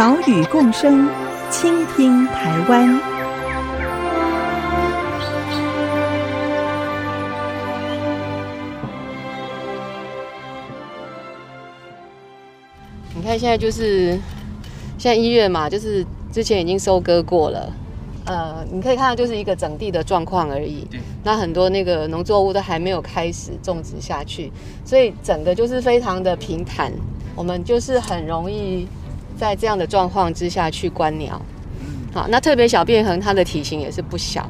岛屿共生，倾听台湾。你看现在就是现在一月嘛，就是之前已经收割过了，呃，你可以看到就是一个整地的状况而已。那很多那个农作物都还没有开始种植下去，所以整个就是非常的平坦。我们就是很容易在这样的状况之下去观鸟。好，那特别小便鴴它的体型也是不小，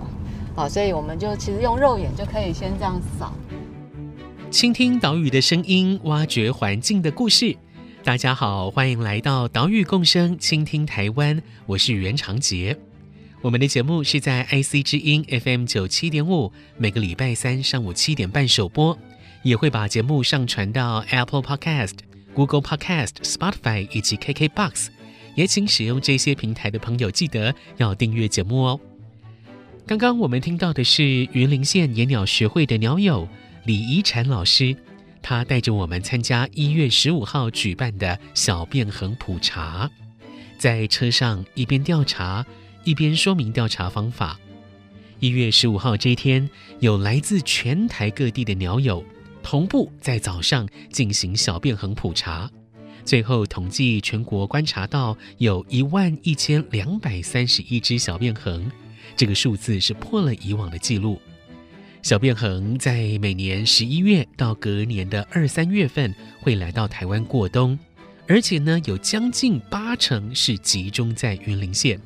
好，所以我们就其实用肉眼就可以先这样扫。倾听岛屿的声音，挖掘环境的故事。大家好，欢迎来到岛屿共生，倾听台湾。我是袁长杰。我们的节目是在 IC 之音 FM 九七点五，每个礼拜三上午七点半首播，也会把节目上传到 Apple Podcast、Google Podcast、Spotify 以及 KKBox。也请使用这些平台的朋友记得要订阅节目哦。刚刚我们听到的是云林县野鸟学会的鸟友李怡婵老师。他带着我们参加一月十五号举办的小便鴴普查，在车上一边调查一边说明调查方法。一月十五号这一天，有来自全台各地的鸟友同步在早上进行小便鴴普查，最后统计全国观察到有一万一千两百三十一只小便鴴，这个数字是破了以往的记录。小便鴴在每年十一月到隔年的二三月份会来到台湾过冬，而且呢，有将近八成是集中在云林县。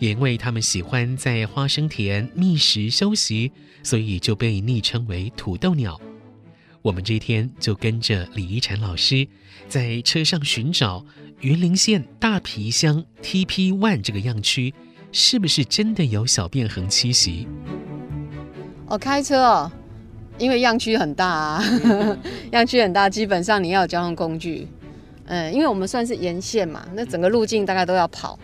也因为他们喜欢在花生田觅食休息，所以就被昵称为土豆鸟。我们这一天就跟着李一婵老师在车上寻找云林县大皮乡 TP One 这个样区，是不是真的有小便鴴栖息？哦，开车哦，因为样区很大啊，样区很大，基本上你要有交通工具。嗯，因为我们算是沿线嘛，那整个路径大概都要跑。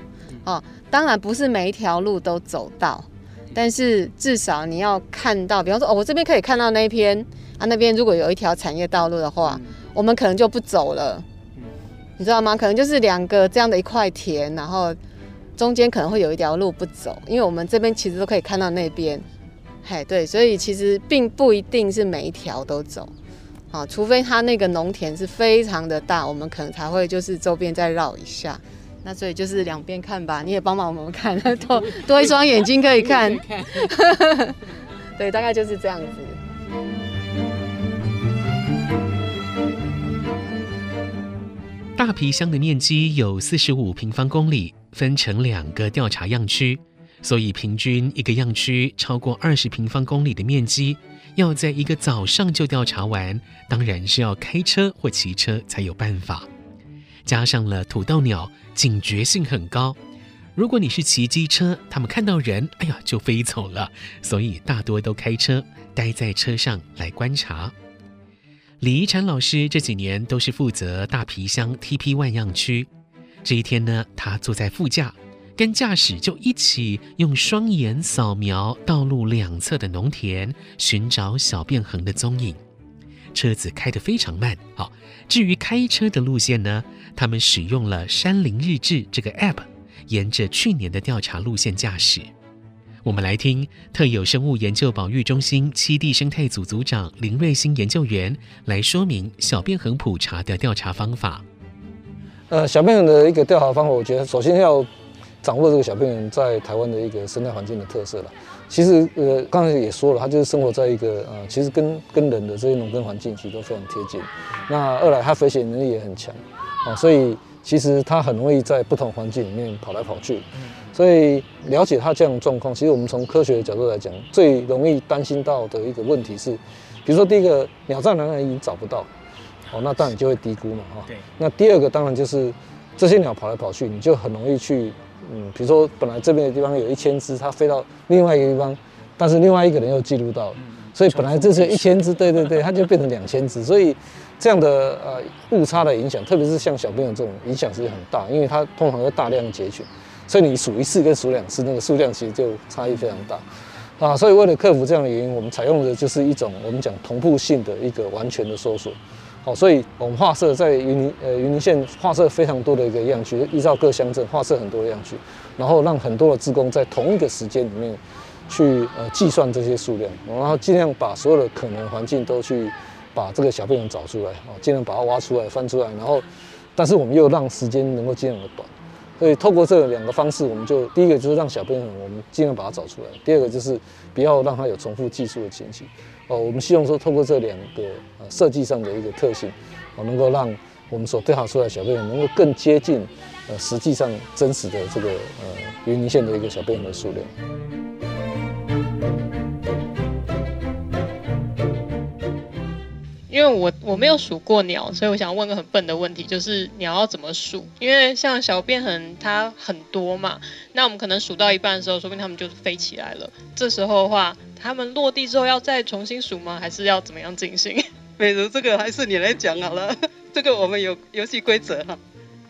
哦，当然不是每一条路都走到，但是至少你要看到，比方说，哦，我这边可以看到那一边啊，那边如果有一条产业道路的话，我们可能就不走了。嗯你知道吗？可能就是两个这样的一块田，然后中间可能会有一条路不走，因为我们这边其实都可以看到那边。嘿，对，所以其实并不一定是每一条都走，啊，除非它那个农田是非常的大，我们可能才会就是周边再绕一下。那所以就是两边看吧，你也帮忙我们看，多多一双眼睛可以看。对，大概就是这样子。大皮箱的面积有四十五平方公里，分成两个调查样区。所以，平均一个样区超过二十平方公里的面积，要在一个早上就调查完，当然是要开车或骑车才有办法。加上了土豆鸟警觉性很高，如果你是骑机车，他们看到人，哎呀就飞走了。所以大多都开车待在车上来观察。李怡婵老师这几年都是负责大皮乡 TP 万样区。这一天呢，他坐在副驾。跟驾驶就一起用双眼扫描道路两侧的农田，寻找小便鴴的踪影。车子开得非常慢。好，至于开车的路线呢，他们使用了山林日志这个 App，沿着去年的调查路线驾驶。我们来听特有生物研究保育中心七地生态组组长林瑞兴研究员来说明小便鴴普查的调查方法。呃，小便鴴的一个调查方法，我觉得首先要。掌握这个小朋友在台湾的一个生态环境的特色了。其实，呃，刚才也说了，它就是生活在一个呃，其实跟跟人的这些农耕环境其实都非常贴近。那二来，它飞行能力也很强，啊，所以其实它很容易在不同环境里面跑来跑去。所以了解它这样的状况，其实我们从科学的角度来讲，最容易担心到的一个问题是，比如说第一个鸟在哪里已经找不到，哦，那当然就会低估嘛，哈。对。那第二个当然就是这些鸟跑来跑去，你就很容易去。嗯，比如说本来这边的地方有一千只，它飞到另外一个地方，但是另外一个人又记录到了，所以本来这是一千只，对对对，它就变成两千只，所以这样的呃误差的影响，特别是像小朋友这种影响是很大，因为它通常会大量截取，所以你数一次跟数两次，那个数量其实就差异非常大。啊，所以为了克服这样的原因，我们采用的就是一种我们讲同步性的一个完全的搜索。好，所以我们画社在云林呃云林县画社非常多的一个样区，依照各乡镇画社很多的样区，然后让很多的职工在同一个时间里面去呃计算这些数量，然后尽量把所有的可能环境都去把这个小便人找出来，哦，尽量把它挖出来翻出来，然后但是我们又让时间能够尽量的短。所以透过这两个方式，我们就第一个就是让小便人，我们尽量把它找出来；第二个就是不要让它有重复技术的情形。哦，我们希望说透过这两个呃设计上的一个特性，哦，能够让我们所对好出来的小便人能够更接近呃实际上真实的这个呃云林县的一个小朋友的数量。因为我我没有数过鸟，所以我想问个很笨的问题，就是鸟要怎么数？因为像小便横它很多嘛，那我们可能数到一半的时候，说不定它们就飞起来了。这时候的话，它们落地之后要再重新数吗？还是要怎么样进行？美如，这个还是你来讲好了。这个我们有游戏规则哈。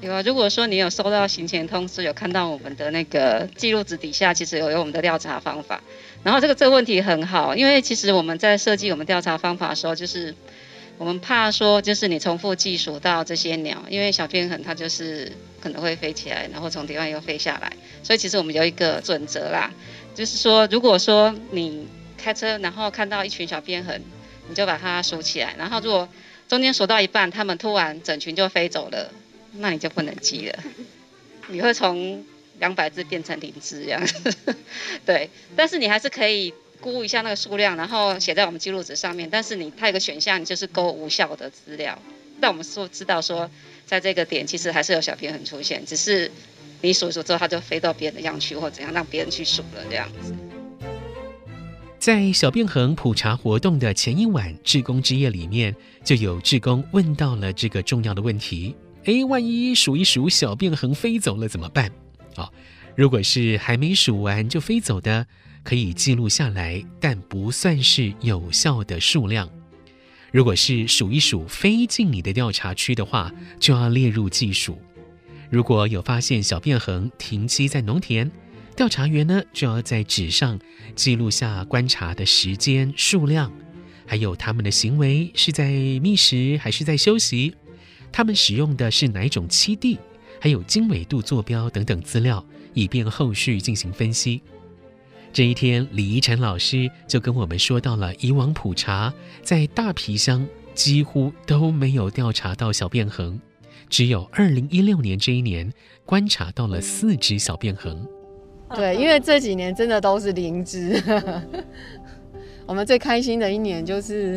有啊，如果说你有收到行前通知，有看到我们的那个记录纸底下，其实有有我们的调查方法。然后这个这个问题很好，因为其实我们在设计我们调查方法的时候，就是。我们怕说，就是你重复计数到这些鸟，因为小便横它就是可能会飞起来，然后从地上又飞下来，所以其实我们有一个准则啦，就是说，如果说你开车然后看到一群小便横，你就把它数起来，然后如果中间数到一半，它们突然整群就飞走了，那你就不能记了，你会从两百只变成零只这样子，对，但是你还是可以。估一下那个数量，然后写在我们记录纸上面。但是你它有个选项，就是勾无效的资料。但我们说知道说，在这个点其实还是有小便横出现，只是你数一数之后，它就飞到别人的样区或怎样，让别人去数了这样子。在小便横普查活动的前一晚，志工之夜里面就有志工问到了这个重要的问题：诶，万一数一数小便横飞走了怎么办？哦，如果是还没数完就飞走的。可以记录下来，但不算是有效的数量。如果是数一数飞进你的调查区的话，就要列入计数。如果有发现小便横停栖在农田，调查员呢就要在纸上记录下观察的时间、数量，还有他们的行为是在觅食还是在休息，他们使用的是哪种栖地，还有经纬度坐标等等资料，以便后续进行分析。这一天，李怡晨老师就跟我们说到了以往普查在大皮乡几乎都没有调查到小便横，只有二零一六年这一年观察到了四只小便横。对，因为这几年真的都是零只。我们最开心的一年就是，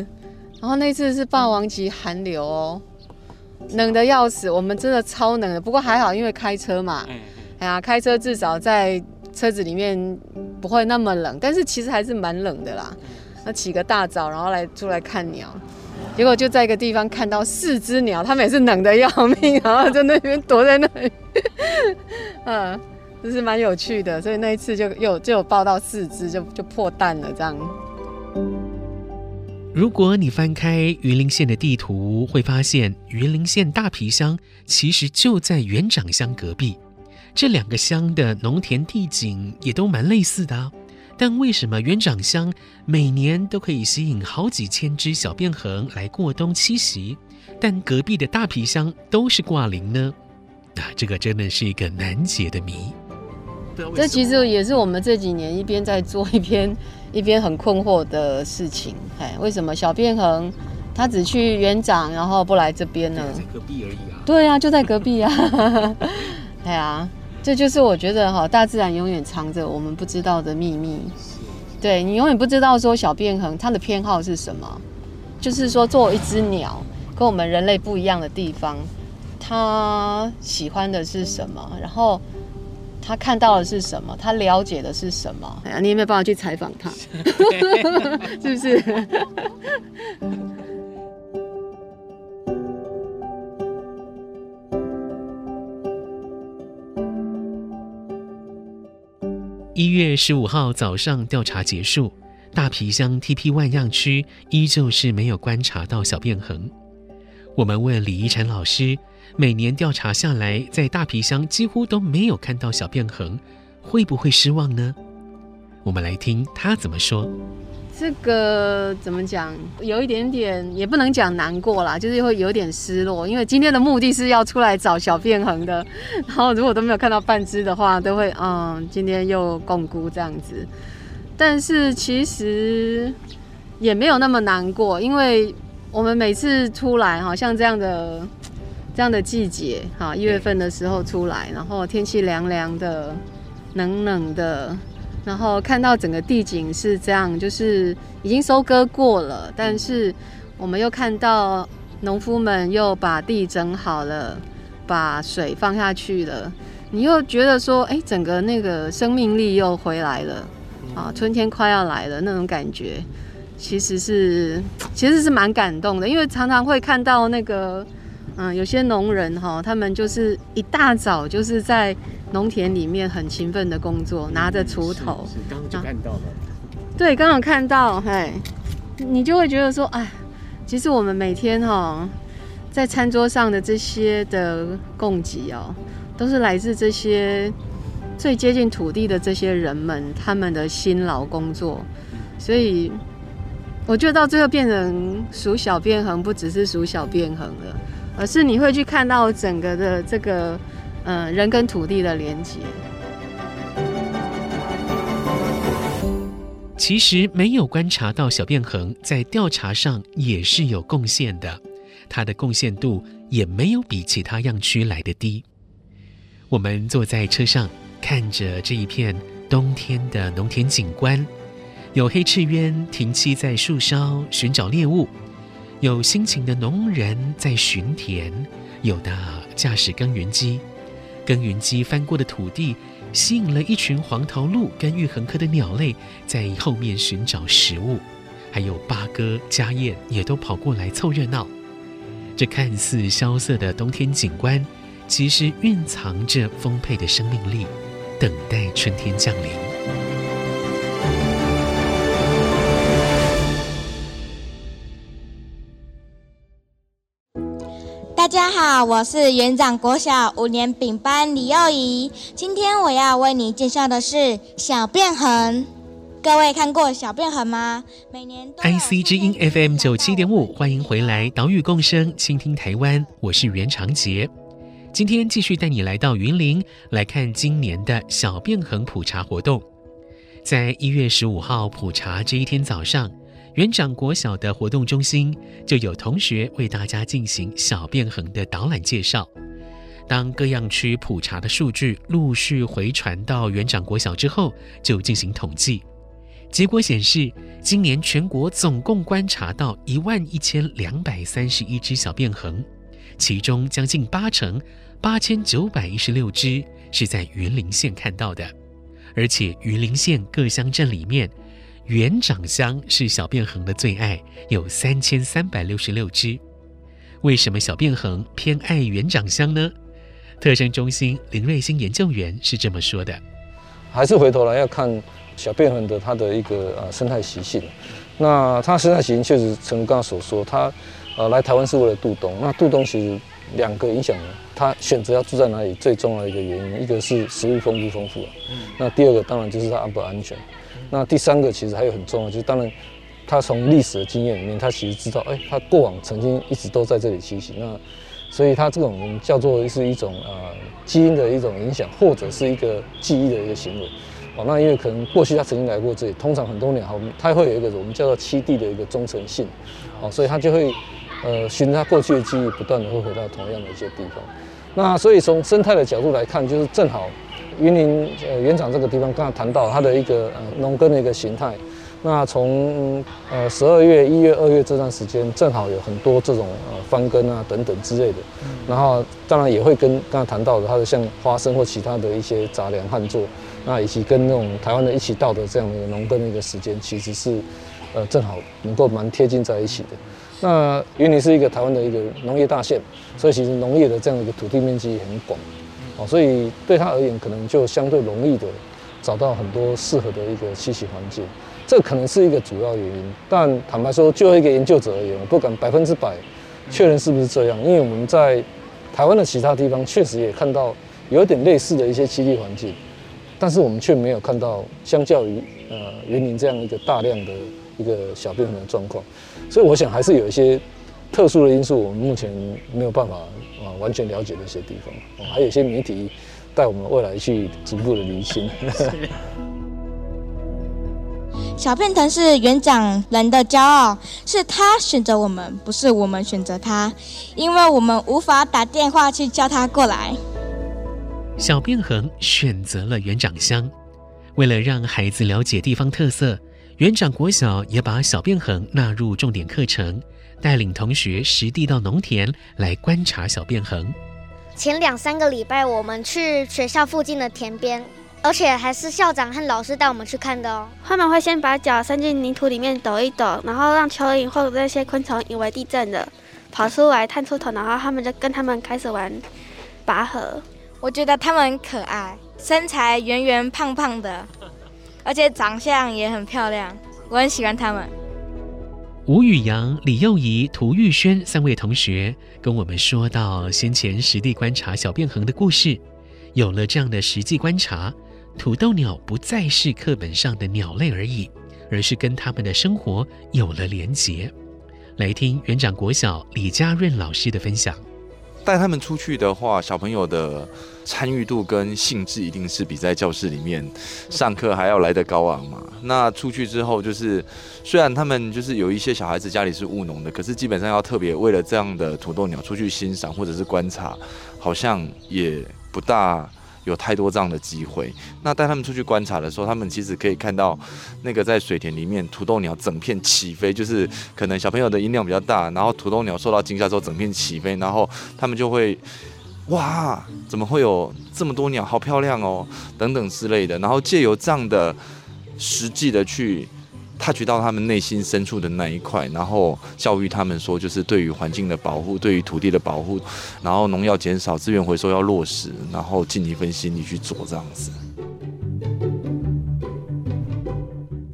然后那次是霸王级寒流哦，冷得要死，我们真的超冷的。不过还好，因为开车嘛，哎呀，开车至少在。车子里面不会那么冷，但是其实还是蛮冷的啦。那起个大早，然后来出来看鸟，结果就在一个地方看到四只鸟，它们也是冷的要命，然后在那边躲在那里，嗯，这是蛮有趣的。所以那一次就有就有报到四只，就就破蛋了这样。如果你翻开云林县的地图，会发现云林县大皮乡其实就在园长乡隔壁。这两个乡的农田地景也都蛮类似的啊，但为什么园长乡每年都可以吸引好几千只小便衡来过冬栖息，但隔壁的大皮乡都是挂铃呢？啊，这个真的是一个难解的谜。这其实也是我们这几年一边在做一边 一边很困惑的事情。哎，为什么小便衡他只去园长，然后不来这边呢？在隔壁而已啊。对啊，就在隔壁啊。对啊。这就是我觉得哈，大自然永远藏着我们不知道的秘密。对，你永远不知道说小便横它的偏好是什么，就是说作为一只鸟，跟我们人类不一样的地方，它喜欢的是什么？然后它看到的是什么？它了解的是什么？哎呀，你有没有办法去采访它？是不是？一月十五号早上调查结束，大皮箱 TP 万样区依旧是没有观察到小便痕。我们问李一婵老师，每年调查下来，在大皮箱几乎都没有看到小便痕，会不会失望呢？我们来听他怎么说。这个怎么讲？有一点点，也不能讲难过啦，就是会有点失落。因为今天的目的是要出来找小便恒的，然后如果都没有看到半只的话，都会嗯，今天又摃龟这样子。但是其实也没有那么难过，因为我们每次出来，好像这样的这样的季节，哈，一月份的时候出来，然后天气凉凉的，冷冷的。然后看到整个地景是这样，就是已经收割过了，但是我们又看到农夫们又把地整好了，把水放下去了，你又觉得说，哎，整个那个生命力又回来了，啊，春天快要来了那种感觉，其实是其实是蛮感动的，因为常常会看到那个，嗯，有些农人哈，他们就是一大早就是在。农田里面很勤奋的工作，拿着锄头。是，刚刚就看到了。对，刚好看到，嘿，你就会觉得说，哎，其实我们每天哈，在餐桌上的这些的供给哦，都是来自这些最接近土地的这些人们，他们的辛劳工作。所以，我觉得到最后变成数小便横，不只是数小便横了，而是你会去看到整个的这个。嗯，人跟土地的连接。其实没有观察到小便横，在调查上也是有贡献的，它的贡献度也没有比其他样区来得低。我们坐在车上，看着这一片冬天的农田景观，有黑翅鸢停栖在树梢寻找猎物，有辛勤的农人在巡田，有的驾驶耕耘机。耕耘机翻过的土地，吸引了一群黄头鹿跟玉衡科的鸟类在后面寻找食物，还有八哥、家燕也都跑过来凑热闹。这看似萧瑟的冬天景观，其实蕴藏着丰沛的生命力，等待春天降临。家好，我是园长国小五年丙班李幼仪。今天我要为你介绍的是小便痕。各位看过小便痕吗？每年都 IC 之音 FM 九七点五，欢迎回来，岛屿共生，倾听台湾。我是袁长杰。今天继续带你来到云林，来看今年的小便痕普查活动。在一月十五号普查这一天早上。园长国小的活动中心就有同学为大家进行小便横的导览介绍。当各样区普查的数据陆续回传到园长国小之后，就进行统计。结果显示，今年全国总共观察到一万一千两百三十一只小便横，其中将近八成八千九百一十六只是在云林县看到的，而且云林县各乡镇里面。园长乡是小便恒的最爱，有三千三百六十六只。为什么小便恒偏爱园长乡呢？特生中心林瑞兴研究员是这么说的：还是回头来要看小便恒的它的一个呃生态习性。那它生态习性确实，诚如刚刚所说，它呃来台湾是为了渡冬。那渡冬其实两个影响，它选择要住在哪里最重要的一个原因，一个是食物丰不丰富，那第二个当然就是它安不安全。那第三个其实还有很重要，就是当然，他从历史的经验里面，他其实知道，哎，他过往曾经一直都在这里栖息。那所以他这种叫做是一种呃基因的一种影响，或者是一个记忆的一个行为。哦，那因为可能过去他曾经来过这里，通常很多年后，他会有一个我们叫做栖地的一个忠诚性。哦，所以他就会呃循他过去的记忆，不断的会回到同样的一些地方。那所以从生态的角度来看，就是正好。云林呃园长这个地方刚才谈到它的一个呃农耕的一个形态，那从呃十二月、一月、二月这段时间，正好有很多这种呃翻耕啊等等之类的，然后当然也会跟刚才谈到的它的像花生或其他的一些杂粮旱作，那以及跟那种台湾的一起到的这样的一个农耕的一个时间，其实是呃正好能够蛮贴近在一起的。那云林是一个台湾的一个农业大县，所以其实农业的这样的一个土地面积也很广。哦，所以对他而言，可能就相对容易的，找到很多适合的一个栖息环境，这可能是一个主要原因。但坦白说，就一个研究者而言，我不敢百分之百确认是不是这样，因为我们在台湾的其他地方确实也看到有一点类似的一些栖地环境，但是我们却没有看到相较于呃园林这样一个大量的一个小便痕的状况，所以我想还是有一些特殊的因素，我们目前没有办法啊完全了解的一些地方，还有一些谜题。带我们未来去逐步的厘清。小便藤是园长人的骄傲，是他选择我们，不是我们选择他，因为我们无法打电话去叫他过来。小便横选择了园长乡，为了让孩子了解地方特色，园长国小也把小便横纳入重点课程，带领同学实地到农田来观察小便横。前两三个礼拜，我们去学校附近的田边，而且还是校长和老师带我们去看的哦。他们会先把脚伸进泥土里面抖一抖，然后让蚯蚓或者那些昆虫以为地震了，跑出来探出头，然后他们就跟他们开始玩拔河。我觉得他们很可爱，身材圆圆胖胖的，而且长相也很漂亮，我很喜欢他们。吴宇阳、李幼仪、涂玉轩三位同学跟我们说到先前实地观察小变恒的故事。有了这样的实际观察，土豆鸟不再是课本上的鸟类而已，而是跟他们的生活有了连结。来听园长国小李佳润老师的分享。带他们出去的话，小朋友的参与度跟兴致一定是比在教室里面上课还要来得高昂嘛。那出去之后，就是虽然他们就是有一些小孩子家里是务农的，可是基本上要特别为了这样的土豆鸟出去欣赏或者是观察，好像也不大。有太多这样的机会，那带他们出去观察的时候，他们其实可以看到那个在水田里面土豆鸟整片起飞，就是可能小朋友的音量比较大，然后土豆鸟受到惊吓之后整片起飞，然后他们就会哇，怎么会有这么多鸟，好漂亮哦，等等之类的，然后借由这样的实际的去。他觉到他们内心深处的那一块，然后教育他们说，就是对于环境的保护，对于土地的保护，然后农药减少，资源回收要落实，然后尽一份心力去做这样子。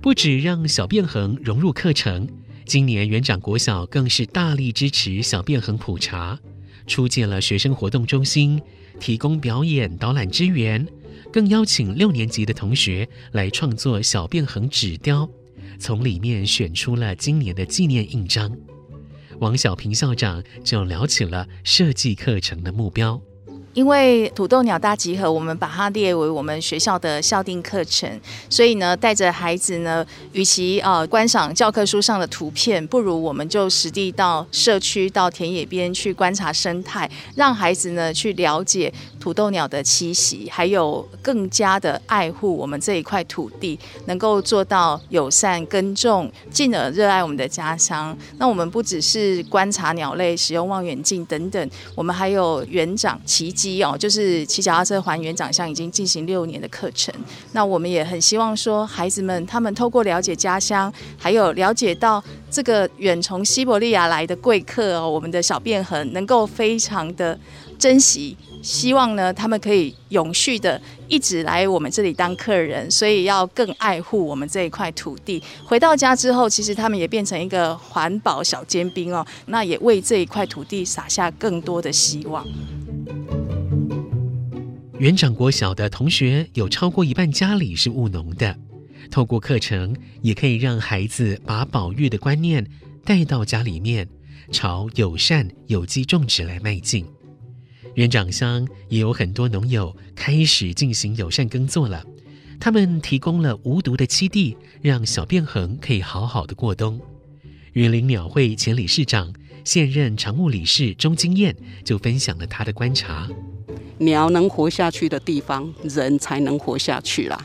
不止让小便横融入课程，今年园长国小更是大力支持小便横普查，出建了学生活动中心，提供表演导览支援，更邀请六年级的同学来创作小便横纸雕。从里面选出了今年的纪念印章，王小平校长就聊起了设计课程的目标。因为土豆鸟大集合，我们把它列为我们学校的校定课程，所以呢，带着孩子呢，与其、呃、观赏教科书上的图片，不如我们就实地到社区、到田野边去观察生态，让孩子呢去了解土豆鸟的栖息，还有更加的爱护我们这一块土地，能够做到友善耕种，进而热爱我们的家乡。那我们不只是观察鸟类，使用望远镜等等，我们还有园长骑哦，就是骑脚踏车还原长相已经进行六年的课程。那我们也很希望说，孩子们他们透过了解家乡，还有了解到这个远从西伯利亚来的贵客哦，我们的小便横能够非常的珍惜。希望呢，他们可以永续的一直来我们这里当客人，所以要更爱护我们这一块土地。回到家之后，其实他们也变成一个环保小尖兵哦，那也为这一块土地撒下更多的希望。园长国小的同学有超过一半家里是务农的，透过课程也可以让孩子把保育的观念带到家里面，朝友善有机种植来迈进。园长乡也有很多农友开始进行友善耕作了，他们提供了无毒的栖地，让小便横可以好好的过冬。云林鸟会前理事长、现任常务理事钟金燕就分享了他的观察。鸟能活下去的地方，人才能活下去啦。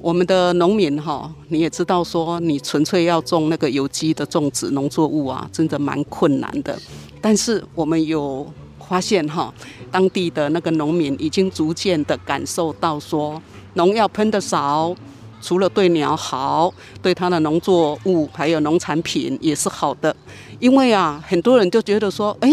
我们的农民哈，你也知道说，你纯粹要种那个有机的种植农作物啊，真的蛮困难的。但是我们有发现哈，当地的那个农民已经逐渐的感受到说，农药喷得少，除了对鸟好，对他的农作物还有农产品也是好的。因为啊，很多人就觉得说，哎。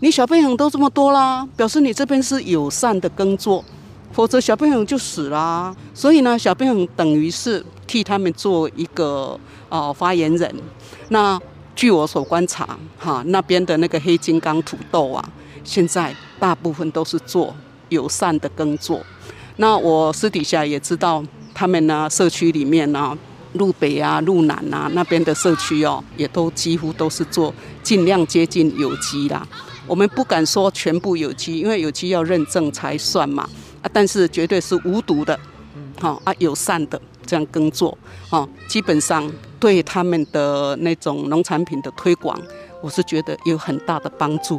你小朋友都这么多啦，表示你这边是友善的耕作，否则小朋友就死了啊。所以呢，小朋友等于是替他们做一个呃发言人。那据我所观察，哈，那边的那个黑金刚土豆啊，现在大部分都是做友善的耕作。那我私底下也知道，他们呢社区里面呢，路北啊、路南啊那边的社区哦，也都几乎都是做尽量接近有机啦。我们不敢说全部有机，因为有机要认证才算嘛。啊，但是绝对是无毒的，好啊，友善的这样耕作，哦，基本上对他们的那种农产品的推广，我是觉得有很大的帮助。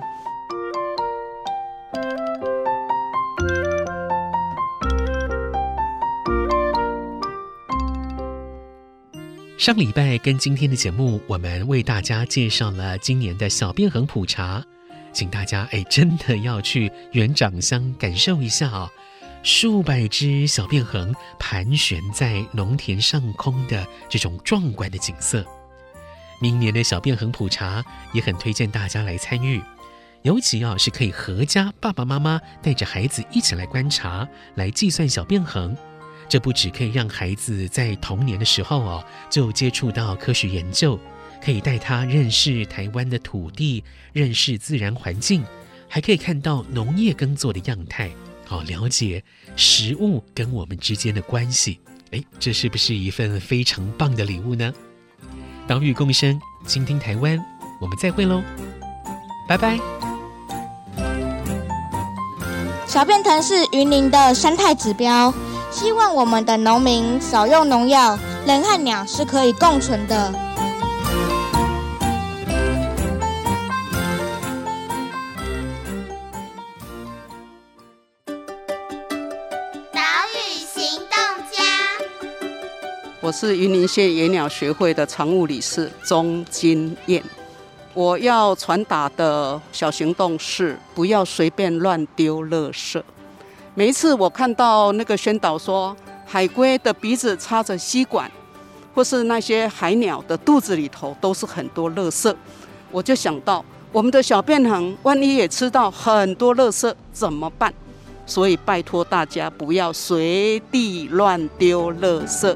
上礼拜跟今天的节目，我们为大家介绍了今年的小便衡普查。请大家哎，真的要去元长乡感受一下哦，数百只小便横盘旋在农田上空的这种壮观的景色。明年的小便横普查也很推荐大家来参与，尤其啊是可以合家爸爸妈妈带着孩子一起来观察，来计算小便横。这不只可以让孩子在童年的时候哦就接触到科学研究。可以带他认识台湾的土地，认识自然环境，还可以看到农业耕作的样态，好了解食物跟我们之间的关系。诶，这是不是一份非常棒的礼物呢？岛屿共生，倾听台湾，我们再会喽，拜拜。小便藤是云林的生态指标，希望我们的农民少用农药，人和鸟是可以共存的。我是云林县野鸟学会的常务理事钟金燕。我要传达的小行动是：不要随便乱丢垃圾。每一次我看到那个宣导说海龟的鼻子插着吸管，或是那些海鸟的肚子里头都是很多垃圾，我就想到我们的小便横万一也吃到很多垃圾怎么办？所以拜托大家不要随地乱丢垃圾。